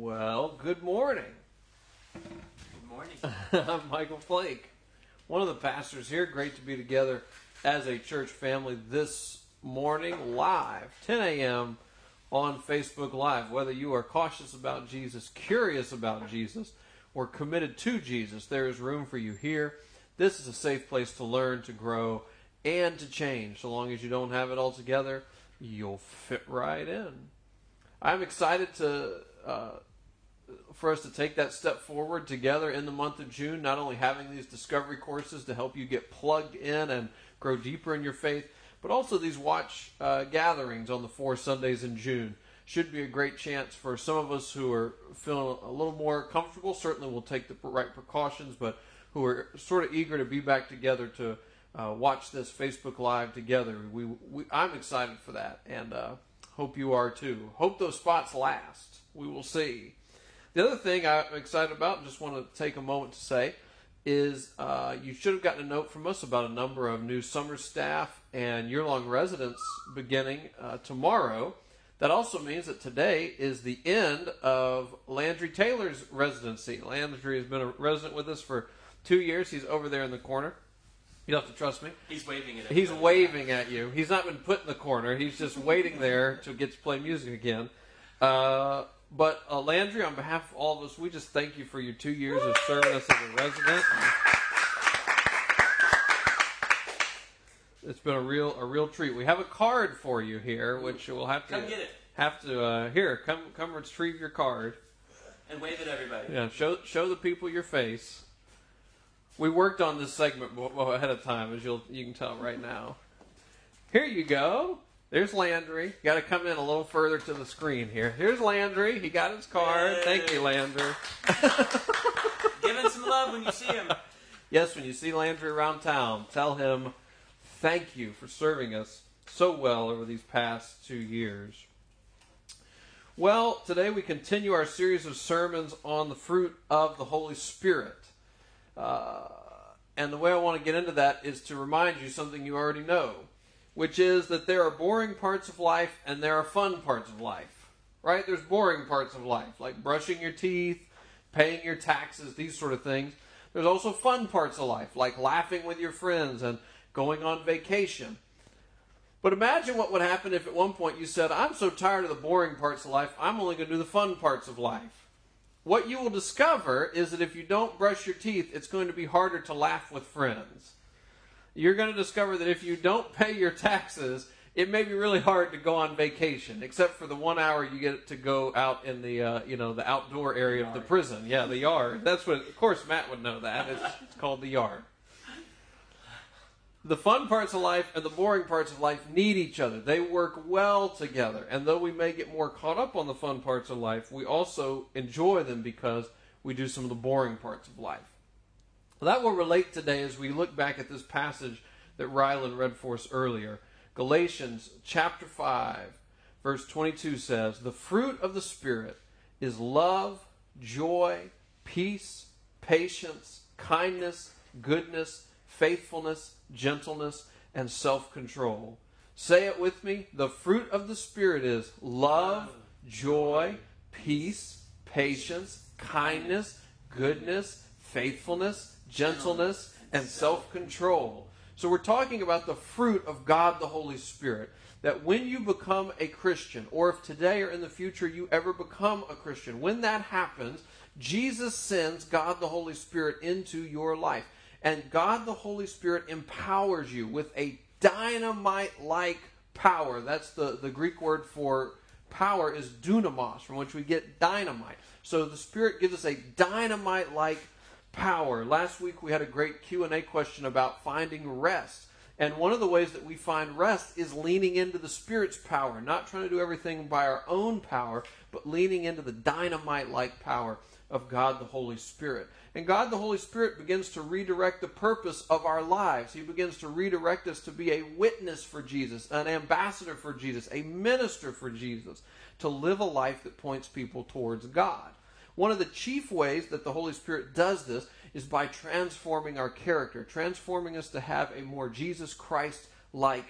Well, good morning. Good morning. I'm Michael Flake, one of the pastors here. Great to be together as a church family this morning, live, 10 a.m. on Facebook Live. Whether you are cautious about Jesus, curious about Jesus, or committed to Jesus, there is room for you here. This is a safe place to learn, to grow, and to change. So long as you don't have it all together, you'll fit right in. I'm excited to uh, for us to take that step forward together in the month of June. Not only having these discovery courses to help you get plugged in and grow deeper in your faith, but also these watch uh, gatherings on the four Sundays in June should be a great chance for some of us who are feeling a little more comfortable. Certainly, we'll take the right precautions, but who are sort of eager to be back together to uh, watch this Facebook Live together. We, we, I'm excited for that, and uh, hope you are too. Hope those spots last. We will see. The other thing I'm excited about, and just want to take a moment to say, is uh, you should have gotten a note from us about a number of new summer staff and year long residents beginning uh, tomorrow. That also means that today is the end of Landry Taylor's residency. Landry has been a resident with us for two years. He's over there in the corner. You don't have to trust me. He's waving at He's waving at you. He's not been put in the corner. He's just waiting there to get to play music again. Uh, but uh, Landry, on behalf of all of us, we just thank you for your two years of serving us as a resident. It's been a real a real treat. We have a card for you here, which we'll have to Come get it. have to uh, here come come retrieve your card. and wave at everybody. Yeah, show show the people your face. We worked on this segment ahead of time, as you'll you can tell right now. Here you go. There's Landry. Got to come in a little further to the screen here. Here's Landry. He got his card. Yay. Thank you, Landry. Give him some love when you see him. Yes, when you see Landry around town, tell him thank you for serving us so well over these past two years. Well, today we continue our series of sermons on the fruit of the Holy Spirit. Uh, and the way I want to get into that is to remind you something you already know, which is that there are boring parts of life and there are fun parts of life. Right? There's boring parts of life, like brushing your teeth, paying your taxes, these sort of things. There's also fun parts of life, like laughing with your friends and going on vacation. But imagine what would happen if at one point you said, I'm so tired of the boring parts of life, I'm only going to do the fun parts of life. What you will discover is that if you don't brush your teeth, it's going to be harder to laugh with friends. You're going to discover that if you don't pay your taxes, it may be really hard to go on vacation, except for the one hour you get to go out in the uh, you know the outdoor area of the prison. Yeah, the yard. That's what. Of course, Matt would know that. It's, it's called the yard. The fun parts of life and the boring parts of life need each other. They work well together. And though we may get more caught up on the fun parts of life, we also enjoy them because we do some of the boring parts of life. Well, that will relate today as we look back at this passage that Rylan read for us earlier. Galatians chapter 5, verse 22 says, The fruit of the Spirit is love, joy, peace, patience, kindness, goodness, faithfulness, gentleness, and self control. Say it with me. The fruit of the Spirit is love, joy, peace, patience, kindness, goodness, faithfulness, gentleness, and self control. So we're talking about the fruit of God the Holy Spirit. That when you become a Christian, or if today or in the future you ever become a Christian, when that happens, Jesus sends God the Holy Spirit into your life. And God the Holy Spirit empowers you with a dynamite like power. That's the, the Greek word for power is dunamis, from which we get dynamite. So the Spirit gives us a dynamite like power. Last week we had a great Q&A question about finding rest. And one of the ways that we find rest is leaning into the Spirit's power, not trying to do everything by our own power, but leaning into the dynamite like power of God the Holy Spirit. And God the Holy Spirit begins to redirect the purpose of our lives. He begins to redirect us to be a witness for Jesus, an ambassador for Jesus, a minister for Jesus, to live a life that points people towards God. One of the chief ways that the Holy Spirit does this is by transforming our character, transforming us to have a more Jesus Christ like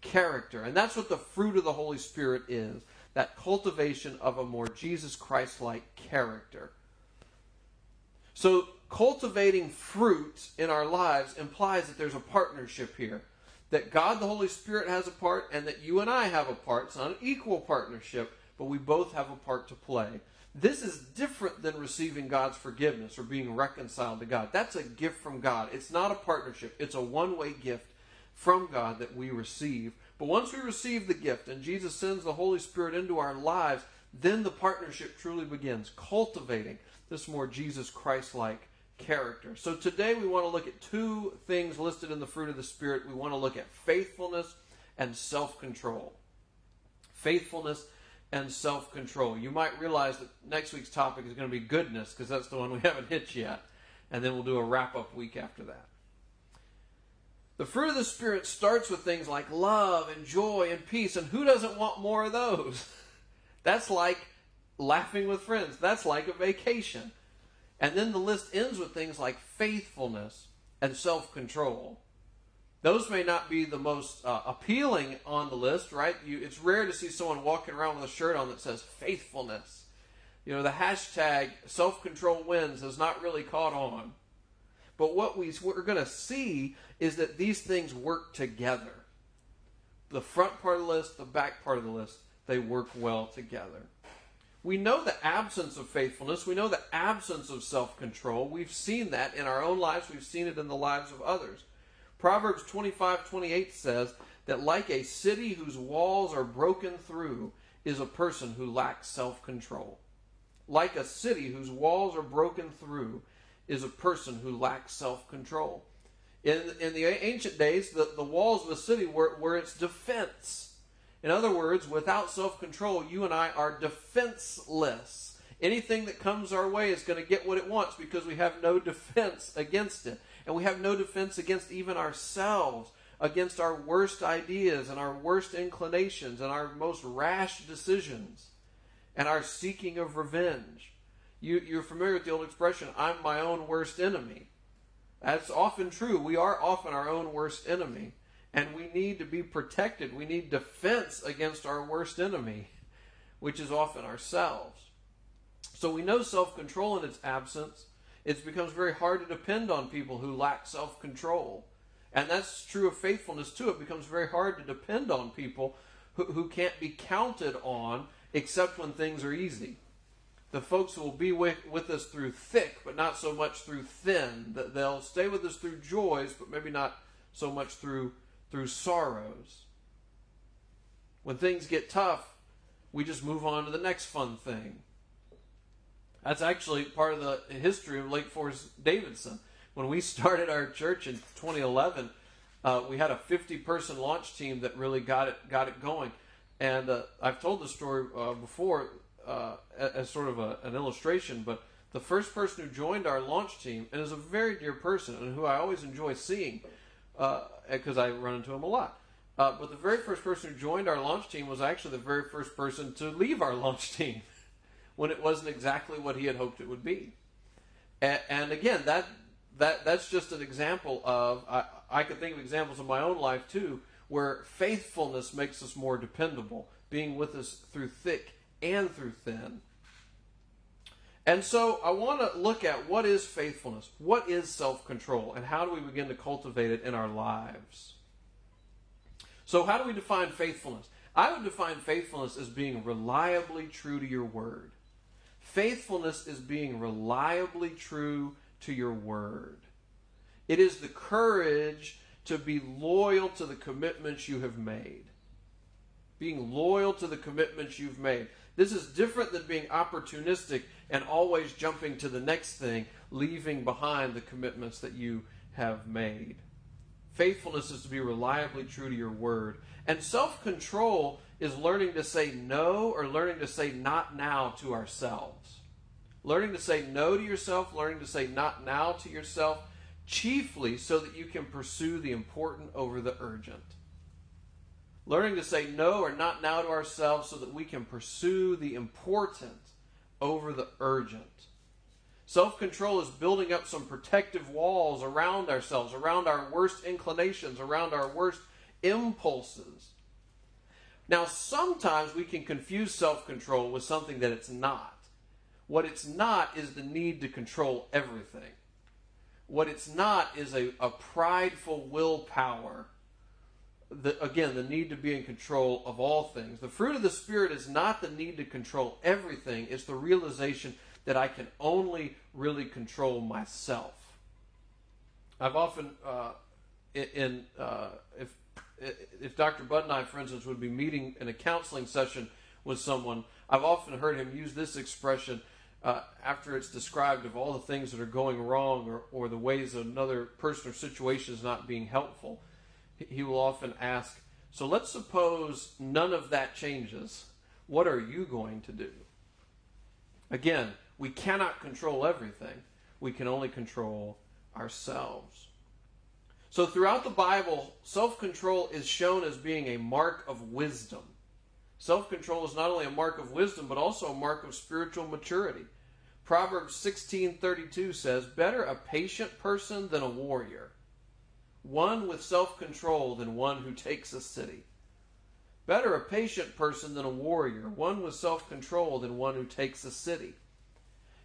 character. And that's what the fruit of the Holy Spirit is. that cultivation of a more Jesus Christ like character. So, cultivating fruit in our lives implies that there's a partnership here. That God the Holy Spirit has a part and that you and I have a part. It's not an equal partnership, but we both have a part to play. This is different than receiving God's forgiveness or being reconciled to God. That's a gift from God. It's not a partnership, it's a one way gift from God that we receive. But once we receive the gift and Jesus sends the Holy Spirit into our lives, then the partnership truly begins, cultivating this more Jesus Christ like character. So today we want to look at two things listed in the fruit of the Spirit. We want to look at faithfulness and self control. Faithfulness and self control. You might realize that next week's topic is going to be goodness because that's the one we haven't hit yet. And then we'll do a wrap up week after that. The fruit of the Spirit starts with things like love and joy and peace. And who doesn't want more of those? That's like laughing with friends. That's like a vacation. And then the list ends with things like faithfulness and self control. Those may not be the most uh, appealing on the list, right? You, it's rare to see someone walking around with a shirt on that says faithfulness. You know, the hashtag self control wins has not really caught on. But what we, we're going to see is that these things work together. The front part of the list, the back part of the list, they work well together. We know the absence of faithfulness. We know the absence of self control. We've seen that in our own lives. We've seen it in the lives of others. Proverbs 25 28 says that, like a city whose walls are broken through, is a person who lacks self control. Like a city whose walls are broken through, is a person who lacks self control. In, in the ancient days, the, the walls of a city were, were its defense. In other words, without self control, you and I are defenseless. Anything that comes our way is going to get what it wants because we have no defense against it. And we have no defense against even ourselves, against our worst ideas and our worst inclinations and our most rash decisions and our seeking of revenge. You, you're familiar with the old expression, I'm my own worst enemy. That's often true. We are often our own worst enemy. And we need to be protected. We need defense against our worst enemy, which is often ourselves. So we know self control in its absence. It becomes very hard to depend on people who lack self control. And that's true of faithfulness too. It becomes very hard to depend on people who, who can't be counted on except when things are easy the folks who will be with, with us through thick, but not so much through thin. That they'll stay with us through joys, but maybe not so much through through sorrows. When things get tough, we just move on to the next fun thing. That's actually part of the history of Lake Forest Davidson. When we started our church in 2011, uh, we had a 50 person launch team that really got it got it going. And uh, I've told the story uh, before uh, as sort of a, an illustration, but the first person who joined our launch team and is a very dear person and who I always enjoy seeing because uh, I run into him a lot. Uh, but the very first person who joined our launch team was actually the very first person to leave our launch team when it wasn't exactly what he had hoped it would be. And, and again, that that that's just an example of I, I could think of examples in my own life too where faithfulness makes us more dependable, being with us through thick and through thin. And so I want to look at what is faithfulness, what is self control, and how do we begin to cultivate it in our lives. So, how do we define faithfulness? I would define faithfulness as being reliably true to your word. Faithfulness is being reliably true to your word. It is the courage to be loyal to the commitments you have made. Being loyal to the commitments you've made. This is different than being opportunistic and always jumping to the next thing, leaving behind the commitments that you have made. Faithfulness is to be reliably true to your word. And self control is learning to say no or learning to say not now to ourselves. Learning to say no to yourself, learning to say not now to yourself, chiefly so that you can pursue the important over the urgent. Learning to say no or not now to ourselves so that we can pursue the important over the urgent. Self control is building up some protective walls around ourselves, around our worst inclinations, around our worst impulses. Now, sometimes we can confuse self control with something that it's not. What it's not is the need to control everything. What it's not is a, a prideful willpower. The, again, the need to be in control of all things. The fruit of the Spirit is not the need to control everything, it's the realization that I can only really control myself. I've often, uh, in, uh, if if Dr. Bud and I, for instance, would be meeting in a counseling session with someone, I've often heard him use this expression uh, after it's described of all the things that are going wrong or, or the ways another person or situation is not being helpful. He will often ask, So let's suppose none of that changes. What are you going to do? Again, we cannot control everything, we can only control ourselves. So, throughout the Bible, self control is shown as being a mark of wisdom. Self control is not only a mark of wisdom, but also a mark of spiritual maturity. Proverbs 16:32 says, "Better a patient person than a warrior, one with self-control than one who takes a city." Better a patient person than a warrior, one with self-control than one who takes a city.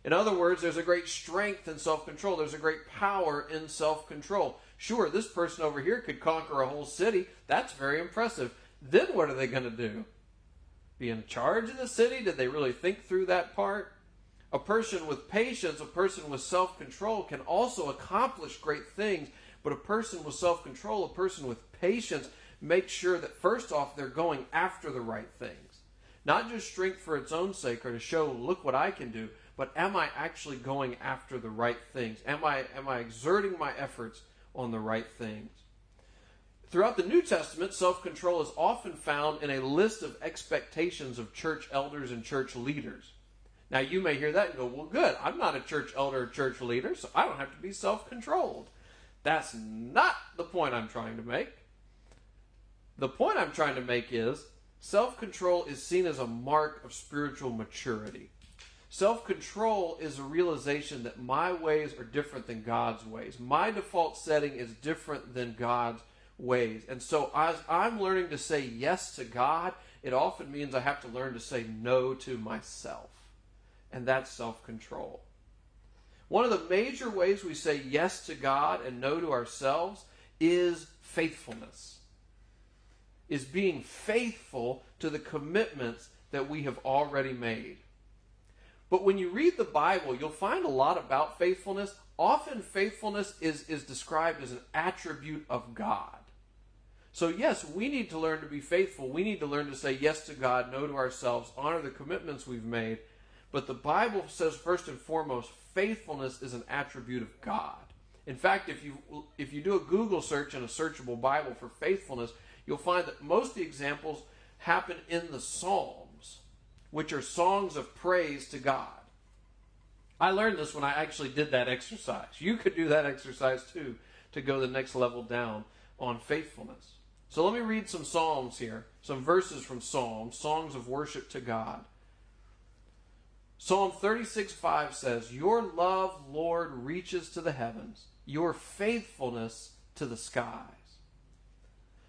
In other words, there's a great strength in self-control. There's a great power in self-control. Sure, this person over here could conquer a whole city. That's very impressive. Then what are they going to do? Be in charge of the city? Did they really think through that part? A person with patience, a person with self control can also accomplish great things, but a person with self control, a person with patience, makes sure that first off they're going after the right things. Not just strength for its own sake or to show, look what I can do, but am I actually going after the right things? Am I, am I exerting my efforts on the right things. Throughout the New Testament, self control is often found in a list of expectations of church elders and church leaders. Now, you may hear that and go, well, good, I'm not a church elder or church leader, so I don't have to be self controlled. That's not the point I'm trying to make. The point I'm trying to make is self control is seen as a mark of spiritual maturity. Self control is a realization that my ways are different than God's ways. My default setting is different than God's ways. And so, as I'm learning to say yes to God, it often means I have to learn to say no to myself. And that's self control. One of the major ways we say yes to God and no to ourselves is faithfulness, is being faithful to the commitments that we have already made. But when you read the Bible, you'll find a lot about faithfulness. Often, faithfulness is, is described as an attribute of God. So, yes, we need to learn to be faithful. We need to learn to say yes to God, no to ourselves, honor the commitments we've made. But the Bible says, first and foremost, faithfulness is an attribute of God. In fact, if you, if you do a Google search in a searchable Bible for faithfulness, you'll find that most of the examples happen in the Psalms which are songs of praise to God. I learned this when I actually did that exercise. You could do that exercise too to go the next level down on faithfulness. So let me read some Psalms here, some verses from Psalms, songs of worship to God. Psalm 36 5 says, Your love, Lord, reaches to the heavens, your faithfulness to the skies.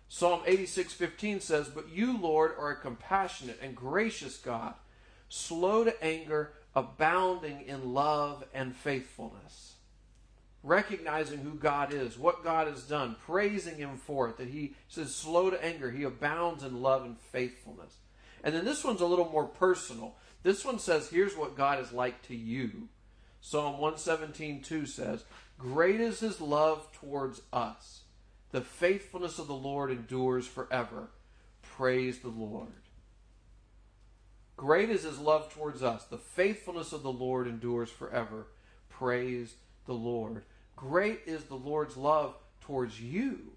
Psalm 86:15 says, "But you, Lord, are a compassionate and gracious God, slow to anger, abounding in love and faithfulness." Recognizing who God is, what God has done, praising him for it, that he says slow to anger, he abounds in love and faithfulness. And then this one's a little more personal. This one says, here's what God is like to you. Psalm 117:2 says, "Great is his love towards us." The faithfulness of the Lord endures forever. Praise the Lord. Great is his love towards us. The faithfulness of the Lord endures forever. Praise the Lord. Great is the Lord's love towards you.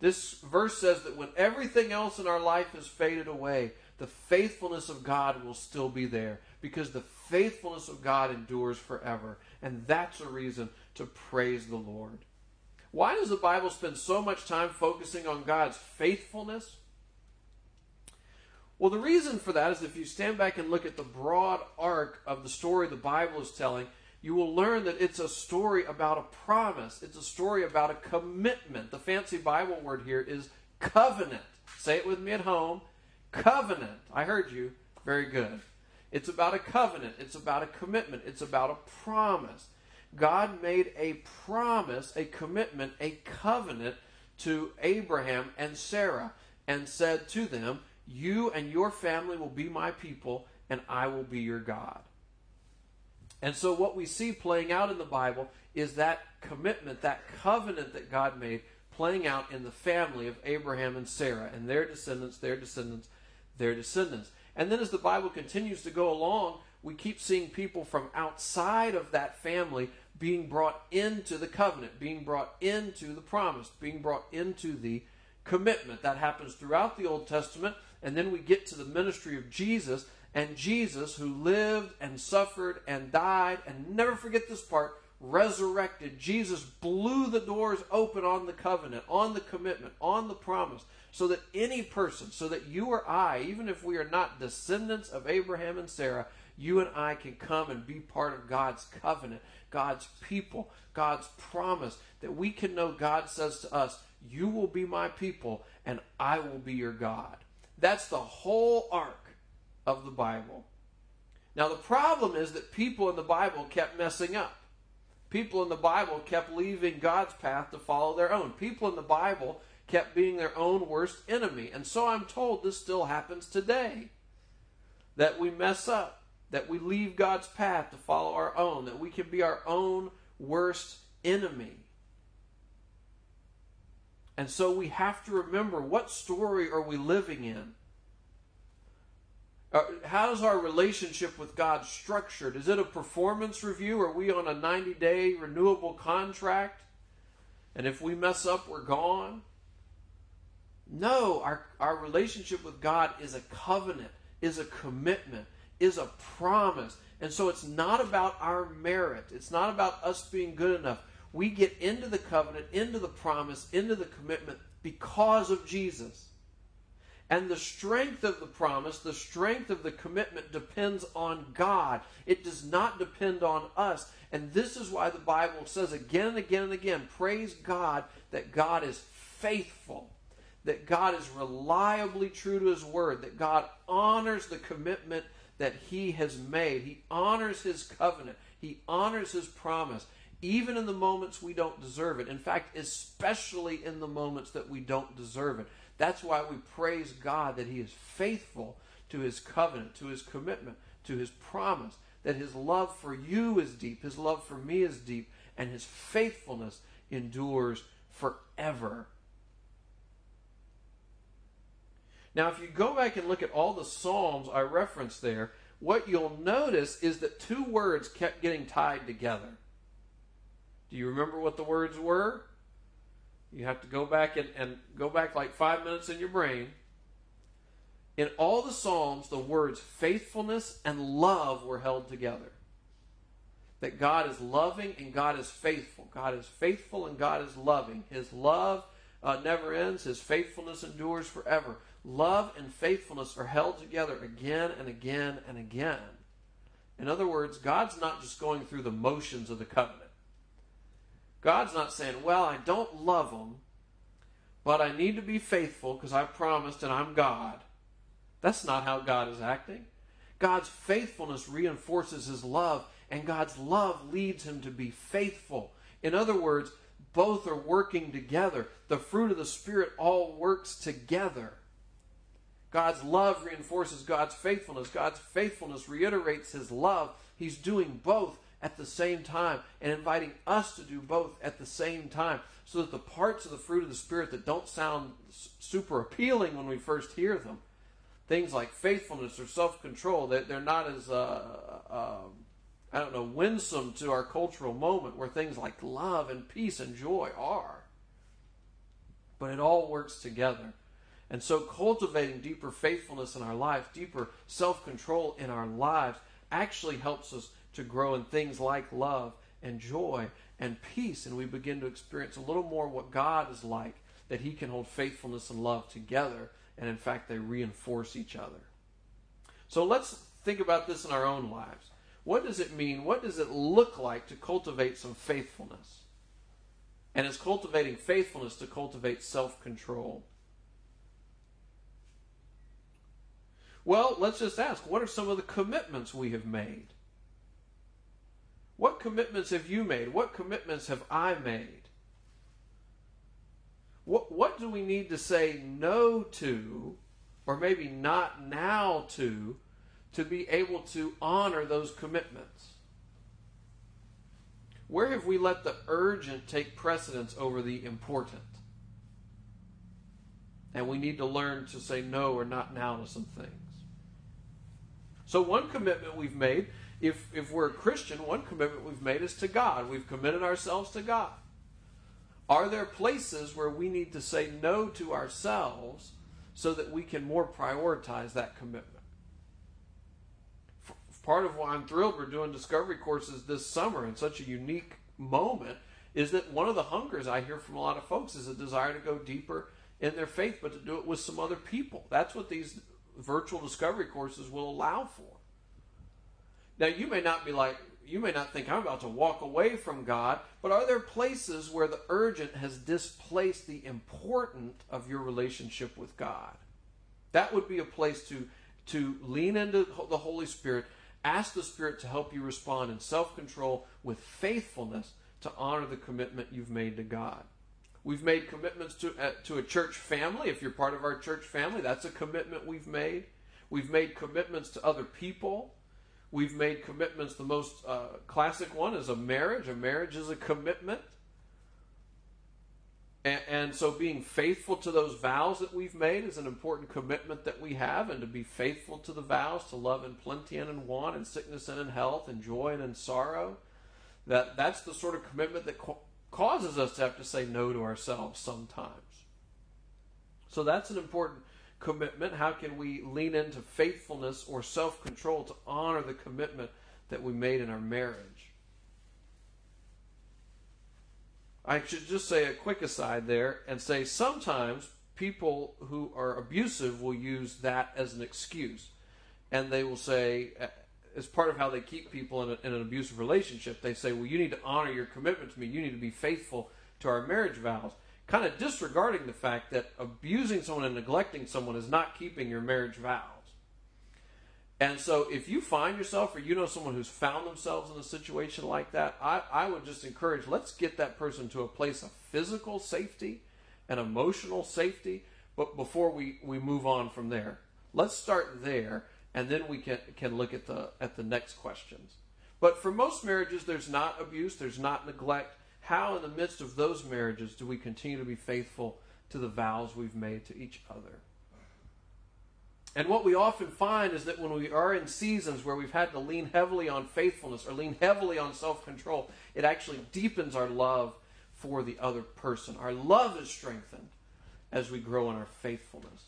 This verse says that when everything else in our life has faded away, the faithfulness of God will still be there because the faithfulness of God endures forever. And that's a reason to praise the Lord. Why does the Bible spend so much time focusing on God's faithfulness? Well, the reason for that is if you stand back and look at the broad arc of the story the Bible is telling, you will learn that it's a story about a promise. It's a story about a commitment. The fancy Bible word here is covenant. Say it with me at home. Covenant. I heard you. Very good. It's about a covenant. It's about a commitment. It's about a promise. God made a promise, a commitment, a covenant to Abraham and Sarah and said to them, You and your family will be my people, and I will be your God. And so, what we see playing out in the Bible is that commitment, that covenant that God made, playing out in the family of Abraham and Sarah and their descendants, their descendants, their descendants. And then, as the Bible continues to go along, we keep seeing people from outside of that family being brought into the covenant, being brought into the promise, being brought into the commitment. That happens throughout the Old Testament. And then we get to the ministry of Jesus, and Jesus, who lived and suffered and died, and never forget this part, resurrected. Jesus blew the doors open on the covenant, on the commitment, on the promise, so that any person, so that you or I, even if we are not descendants of Abraham and Sarah, you and I can come and be part of God's covenant, God's people, God's promise, that we can know God says to us, You will be my people, and I will be your God. That's the whole arc of the Bible. Now, the problem is that people in the Bible kept messing up. People in the Bible kept leaving God's path to follow their own. People in the Bible kept being their own worst enemy. And so I'm told this still happens today. That we mess up, that we leave God's path to follow our own, that we can be our own worst enemy. And so we have to remember what story are we living in? Uh, how's our relationship with God structured? Is it a performance review? Are we on a 90 day renewable contract? And if we mess up, we're gone? No, our, our relationship with God is a covenant, is a commitment, is a promise. And so it's not about our merit, it's not about us being good enough. We get into the covenant, into the promise, into the commitment because of Jesus. And the strength of the promise, the strength of the commitment depends on God. It does not depend on us. And this is why the Bible says again and again and again praise God that God is faithful, that God is reliably true to his word, that God honors the commitment that he has made. He honors his covenant, he honors his promise. Even in the moments we don't deserve it. In fact, especially in the moments that we don't deserve it. That's why we praise God that He is faithful to His covenant, to His commitment, to His promise, that His love for you is deep, His love for me is deep, and His faithfulness endures forever. Now, if you go back and look at all the Psalms I referenced there, what you'll notice is that two words kept getting tied together. Do you remember what the words were? You have to go back and, and go back like five minutes in your brain. In all the Psalms, the words faithfulness and love were held together. That God is loving and God is faithful. God is faithful and God is loving. His love uh, never ends, His faithfulness endures forever. Love and faithfulness are held together again and again and again. In other words, God's not just going through the motions of the covenant. God's not saying, well, I don't love them, but I need to be faithful because I promised and I'm God. That's not how God is acting. God's faithfulness reinforces his love, and God's love leads him to be faithful. In other words, both are working together. The fruit of the Spirit all works together. God's love reinforces God's faithfulness. God's faithfulness reiterates his love. He's doing both at the same time and inviting us to do both at the same time so that the parts of the fruit of the Spirit that don't sound super appealing when we first hear them, things like faithfulness or self control, that they're not as, uh, uh, I don't know, winsome to our cultural moment where things like love and peace and joy are. But it all works together. And so, cultivating deeper faithfulness in our lives, deeper self control in our lives, actually helps us to grow in things like love and joy and peace, and we begin to experience a little more what God is like, that He can hold faithfulness and love together, and in fact, they reinforce each other. So let's think about this in our own lives. What does it mean? What does it look like to cultivate some faithfulness? And is cultivating faithfulness to cultivate self control? Well, let's just ask what are some of the commitments we have made? What commitments have you made? What commitments have I made? What, what do we need to say no to, or maybe not now to, to be able to honor those commitments? Where have we let the urgent take precedence over the important? And we need to learn to say no or not now to some things. So, one commitment we've made, if, if we're a Christian, one commitment we've made is to God. We've committed ourselves to God. Are there places where we need to say no to ourselves so that we can more prioritize that commitment? Part of why I'm thrilled we're doing discovery courses this summer in such a unique moment is that one of the hungers I hear from a lot of folks is a desire to go deeper in their faith, but to do it with some other people. That's what these virtual discovery courses will allow for. Now, you may not be like, you may not think I'm about to walk away from God, but are there places where the urgent has displaced the important of your relationship with God? That would be a place to to lean into the Holy Spirit, ask the Spirit to help you respond in self-control with faithfulness to honor the commitment you've made to God. We've made commitments to uh, to a church family. If you're part of our church family, that's a commitment we've made. We've made commitments to other people. We've made commitments. The most uh, classic one is a marriage. A marriage is a commitment. And, and, so being faithful to those vows that we've made is an important commitment that we have, and to be faithful to the vows, to love in plenty and in want, in sickness and in health, in joy and in sorrow. That that's the sort of commitment that causes us to have to say no to ourselves sometimes. So that's an important commitment. How can we lean into faithfulness or self control to honor the commitment that we made in our marriage? I should just say a quick aside there and say sometimes people who are abusive will use that as an excuse. And they will say, uh, as part of how they keep people in, a, in, an abusive relationship. They say, well, you need to honor your commitment to me. You need to be faithful to our marriage vows. Kind of disregarding the fact that abusing someone and neglecting someone is not keeping your marriage vows. And so, if you find yourself or you know someone who's found themselves in a situation like that, I, I would just encourage let's get that person to a place of physical safety and emotional safety. But before we, we move on from there, let's start there and then we can can look at the at the next questions. But for most marriages, there's not abuse, there's not neglect. How, in the midst of those marriages, do we continue to be faithful to the vows we've made to each other? And what we often find is that when we are in seasons where we've had to lean heavily on faithfulness or lean heavily on self control, it actually deepens our love for the other person. Our love is strengthened as we grow in our faithfulness.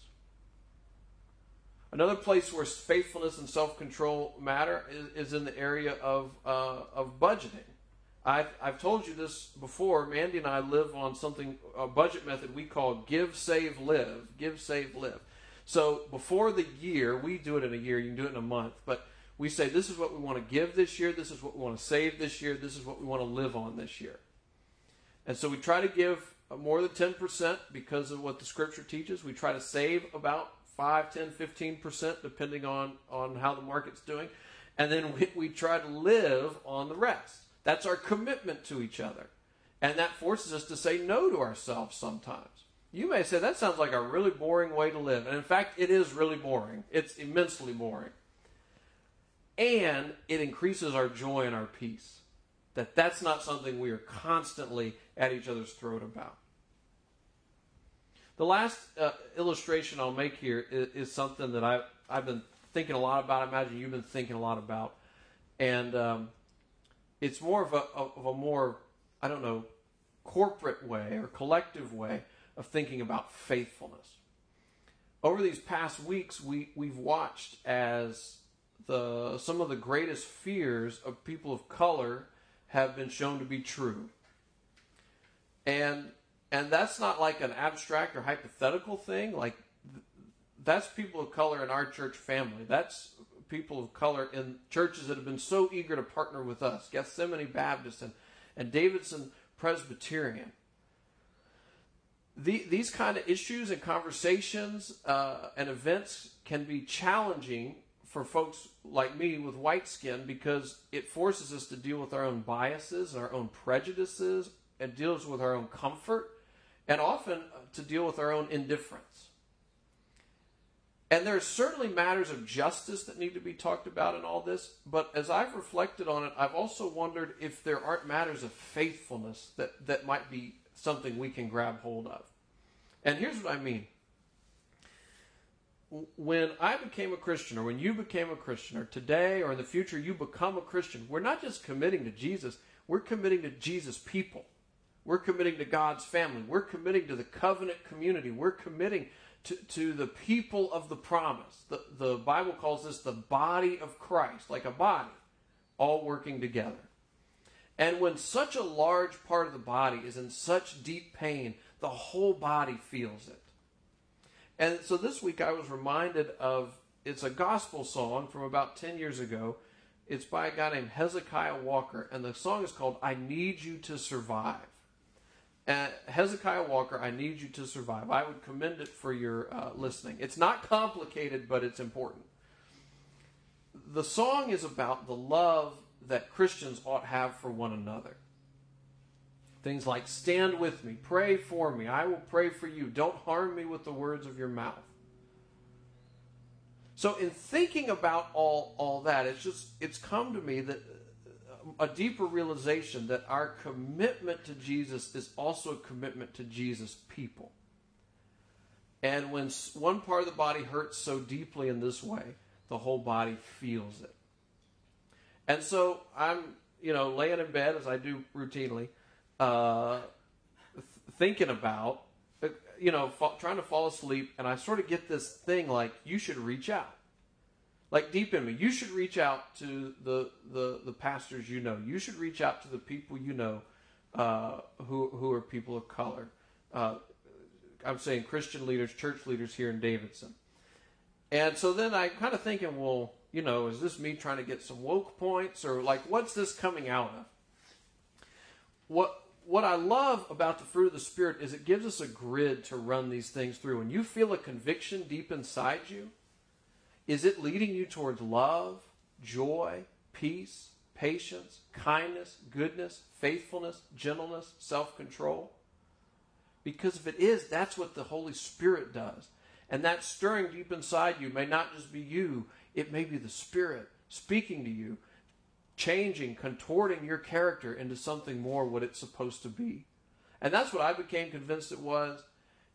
Another place where faithfulness and self control matter is, is, in the area of, uh, of budgeting. I've, I've told you this before. Mandy and I live on something, a budget method we call Give, Save, Live. Give, Save, Live. So before the year, we do it in a year, you can do it in a month, but we say this is what we want to give this year, this is what we want to save this year, this is what we want to live on this year. And so we try to give more than 10% because of what the scripture teaches. We try to save about 5, 10, 15%, depending on, on how the market's doing. And then we, we try to live on the rest. That's our commitment to each other. And that forces us to say no to ourselves sometimes. You may say that sounds like a really boring way to live. And in fact, it is really boring. It's immensely boring. And it increases our joy and our peace. That that's not something we are constantly at each other's throat about. The last uh, illustration I'll make here is, is, something that I, I've been thinking a lot about. I imagine you've been thinking a lot about. And um, it's more of a, of a more, I don't know, corporate way or collective way of thinking about faithfulness. Over these past weeks, we, we've watched as the, some of the greatest fears of people of color have been shown to be true. And and that's not like an abstract or hypothetical thing. Like that's people of color in our church family. That's people of color in churches that have been so eager to partner with us. Gethsemane Baptist and, and Davidson Presbyterian. the, these kind of issues and conversations uh, and events can be challenging for folks like me with white skin because it forces us to deal with our own biases and our own prejudices and deals with our own comfort and often to deal with our own indifference. And there are certainly matters of justice that need to be talked about in all this, but as I've reflected on it, I've also wondered if there aren't matters of faithfulness that, that might be something we can grab hold of. And here's what I mean. When I became a Christian, or when you became a Christian, or today or in the future you become a Christian, we're not just committing to Jesus, we're committing to Jesus' people. We're committing to God's family. We're committing to the covenant community. We're committing to, to the people of the promise. The, the Bible calls this the body of Christ, like a body, all working together. And when such a large part of the body is in such deep pain, the whole body feels it. And so this week I was reminded of it's a gospel song from about 10 years ago. It's by a guy named Hezekiah Walker, and the song is called I Need You to Survive. And Hezekiah Walker, I Need You to Survive. I would commend it for your uh, listening. It's not complicated, but it's important. The song is about the love that Christians ought have for one another. Things like, stand with me, pray for me, I will pray for you, don't harm me with the words of your mouth. So, in thinking about all, all that, it's just, it's come to me that uh, a deeper realization that our commitment to Jesus is also a commitment to Jesus' people. And when one part of the body hurts so deeply in this way, the whole body feels it. And so I'm, you know, laying in bed as I do routinely, uh, th- thinking about, uh, you know, fa- trying to fall asleep, and I sort of get this thing like, you should reach out. Like deep in me, you should reach out to the, the, the pastors you know. You should reach out to the people you know uh, who, who are people of color. Uh, I'm saying Christian leaders, church leaders here in Davidson. And so then I'm kind of thinking, well, you know, is this me trying to get some woke points or like what's this coming out of? What what I love about the fruit of the spirit is it gives us a grid to run these things through. When you feel a conviction deep inside you, is it leading you towards love, joy, peace, patience, kindness, goodness, faithfulness, gentleness, self-control? Because if it is, that's what the Holy Spirit does. And that stirring deep inside you may not just be you, it may be the Spirit speaking to you, changing, contorting your character into something more what it's supposed to be. And that's what I became convinced it was.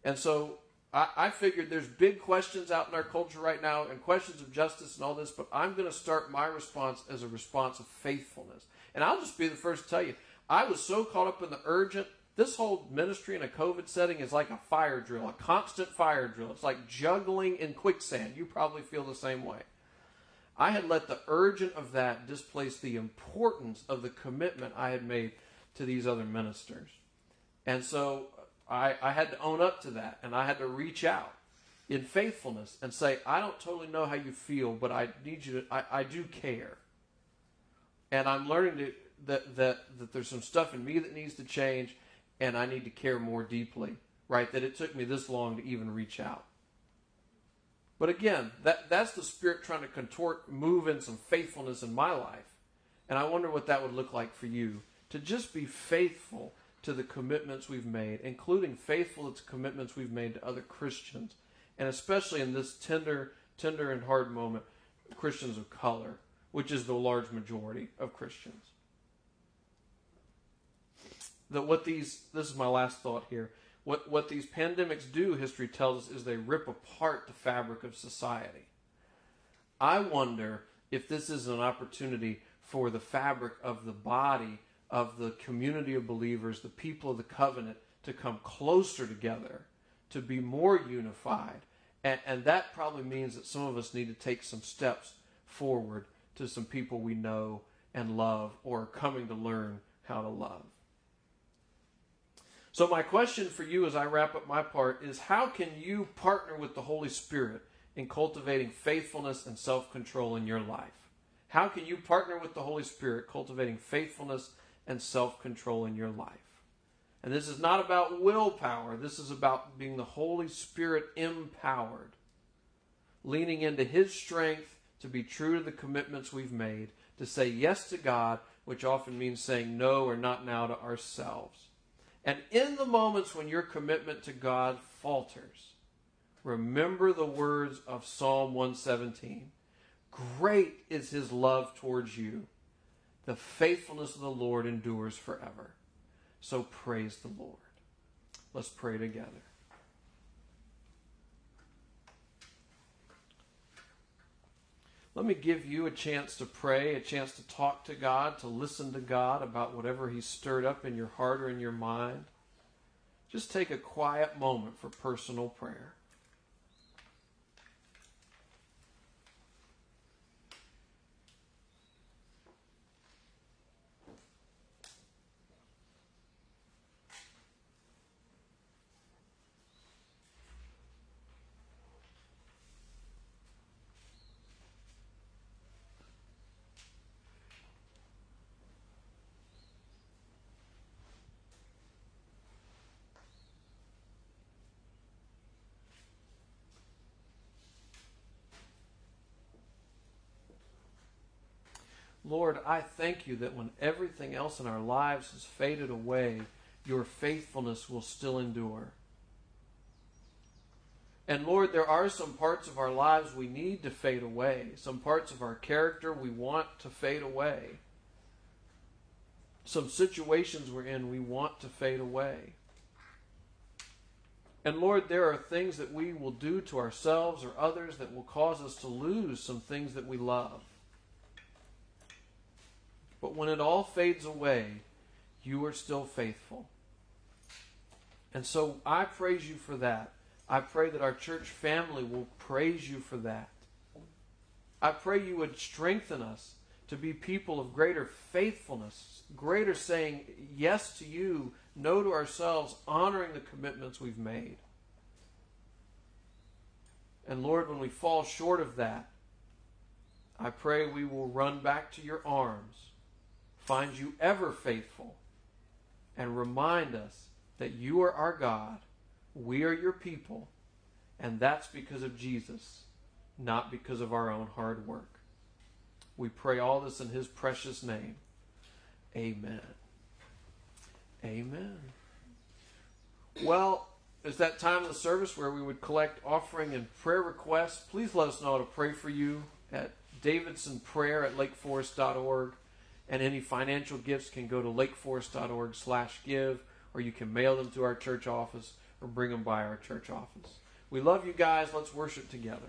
And so I, I figured there's big questions out in our culture right now and questions of justice and all this, but I'm going to start my response as a response of faithfulness. And I'll just be the first to tell you, I was so caught up in the urgent. This whole ministry in a COVID setting is like a fire drill, a constant fire drill. It's like juggling in quicksand. You probably feel the same way. I had let the urgent of that displace the importance of the commitment I had made to these other ministers. And so I, I had to own up to that and I had to reach out in faithfulness and say, I don't totally know how you feel, but I need you to, I, I do care. And I'm learning to, that, that, that there's some stuff in me that needs to change and I need to care more deeply, right? That it took me this long to even reach out. But again, that, that's the Spirit trying to contort, move in some faithfulness in my life. And I wonder what that would look like for you to just be faithful to the commitments we've made, including faithful to commitments we've made to other Christians, and especially in this tender, tender and hard moment, Christians of color, which is the large majority of Christians. That what these, this is my last thought here. What, what these pandemics do, history tells us, is they rip apart the fabric of society. I wonder if this is an opportunity for the fabric of the body, of the community of believers, the people of the covenant, to come closer together, to be more unified. And, and that probably means that some of us need to take some steps forward to some people we know and love or are coming to learn how to love. So, my question for you as I wrap up my part is how can you partner with the Holy Spirit in cultivating faithfulness and self control in your life? How can you partner with the Holy Spirit cultivating faithfulness and self control in your life? And this is not about willpower. This is about being the Holy Spirit empowered, leaning into His strength to be true to the commitments we've made, to say yes to God, which often means saying no or not now to ourselves. And in the moments when your commitment to God falters, remember the words of Psalm 117 Great is His love towards you. The faithfulness of the Lord endures forever. So praise the Lord. Let's pray together. Let me give you a chance to pray, a chance to talk to God, to listen to God about whatever He's stirred up in your heart or in your mind. Just take a quiet moment for personal prayer. Lord, I thank you that when everything else in our lives has faded away, your faithfulness will still endure. And Lord, there are some parts of our lives we need to fade away, some parts of our character we want to fade away, some situations we're in we want to fade away. And Lord, there are things that we will do to ourselves or others that will cause us to lose some things that we love. But when it all fades away, you are still faithful. And so I praise you for that. I pray that our church family will praise you for that. I pray you would strengthen us to be people of greater faithfulness, greater saying yes to you, no to ourselves, honoring the commitments we've made. And Lord, when we fall short of that, I pray we will run back to your arms find you ever faithful, and remind us that you are our God, we are your people, and that's because of Jesus, not because of our own hard work. We pray all this in his precious name. Amen. Amen. Well, it's that time of the service where we would collect offering and prayer requests. Please let us know how to pray for you at davidsonprayer at lakeforest.org and any financial gifts can go to lakeforest.org slash give or you can mail them to our church office or bring them by our church office. We love you guys. Let's worship together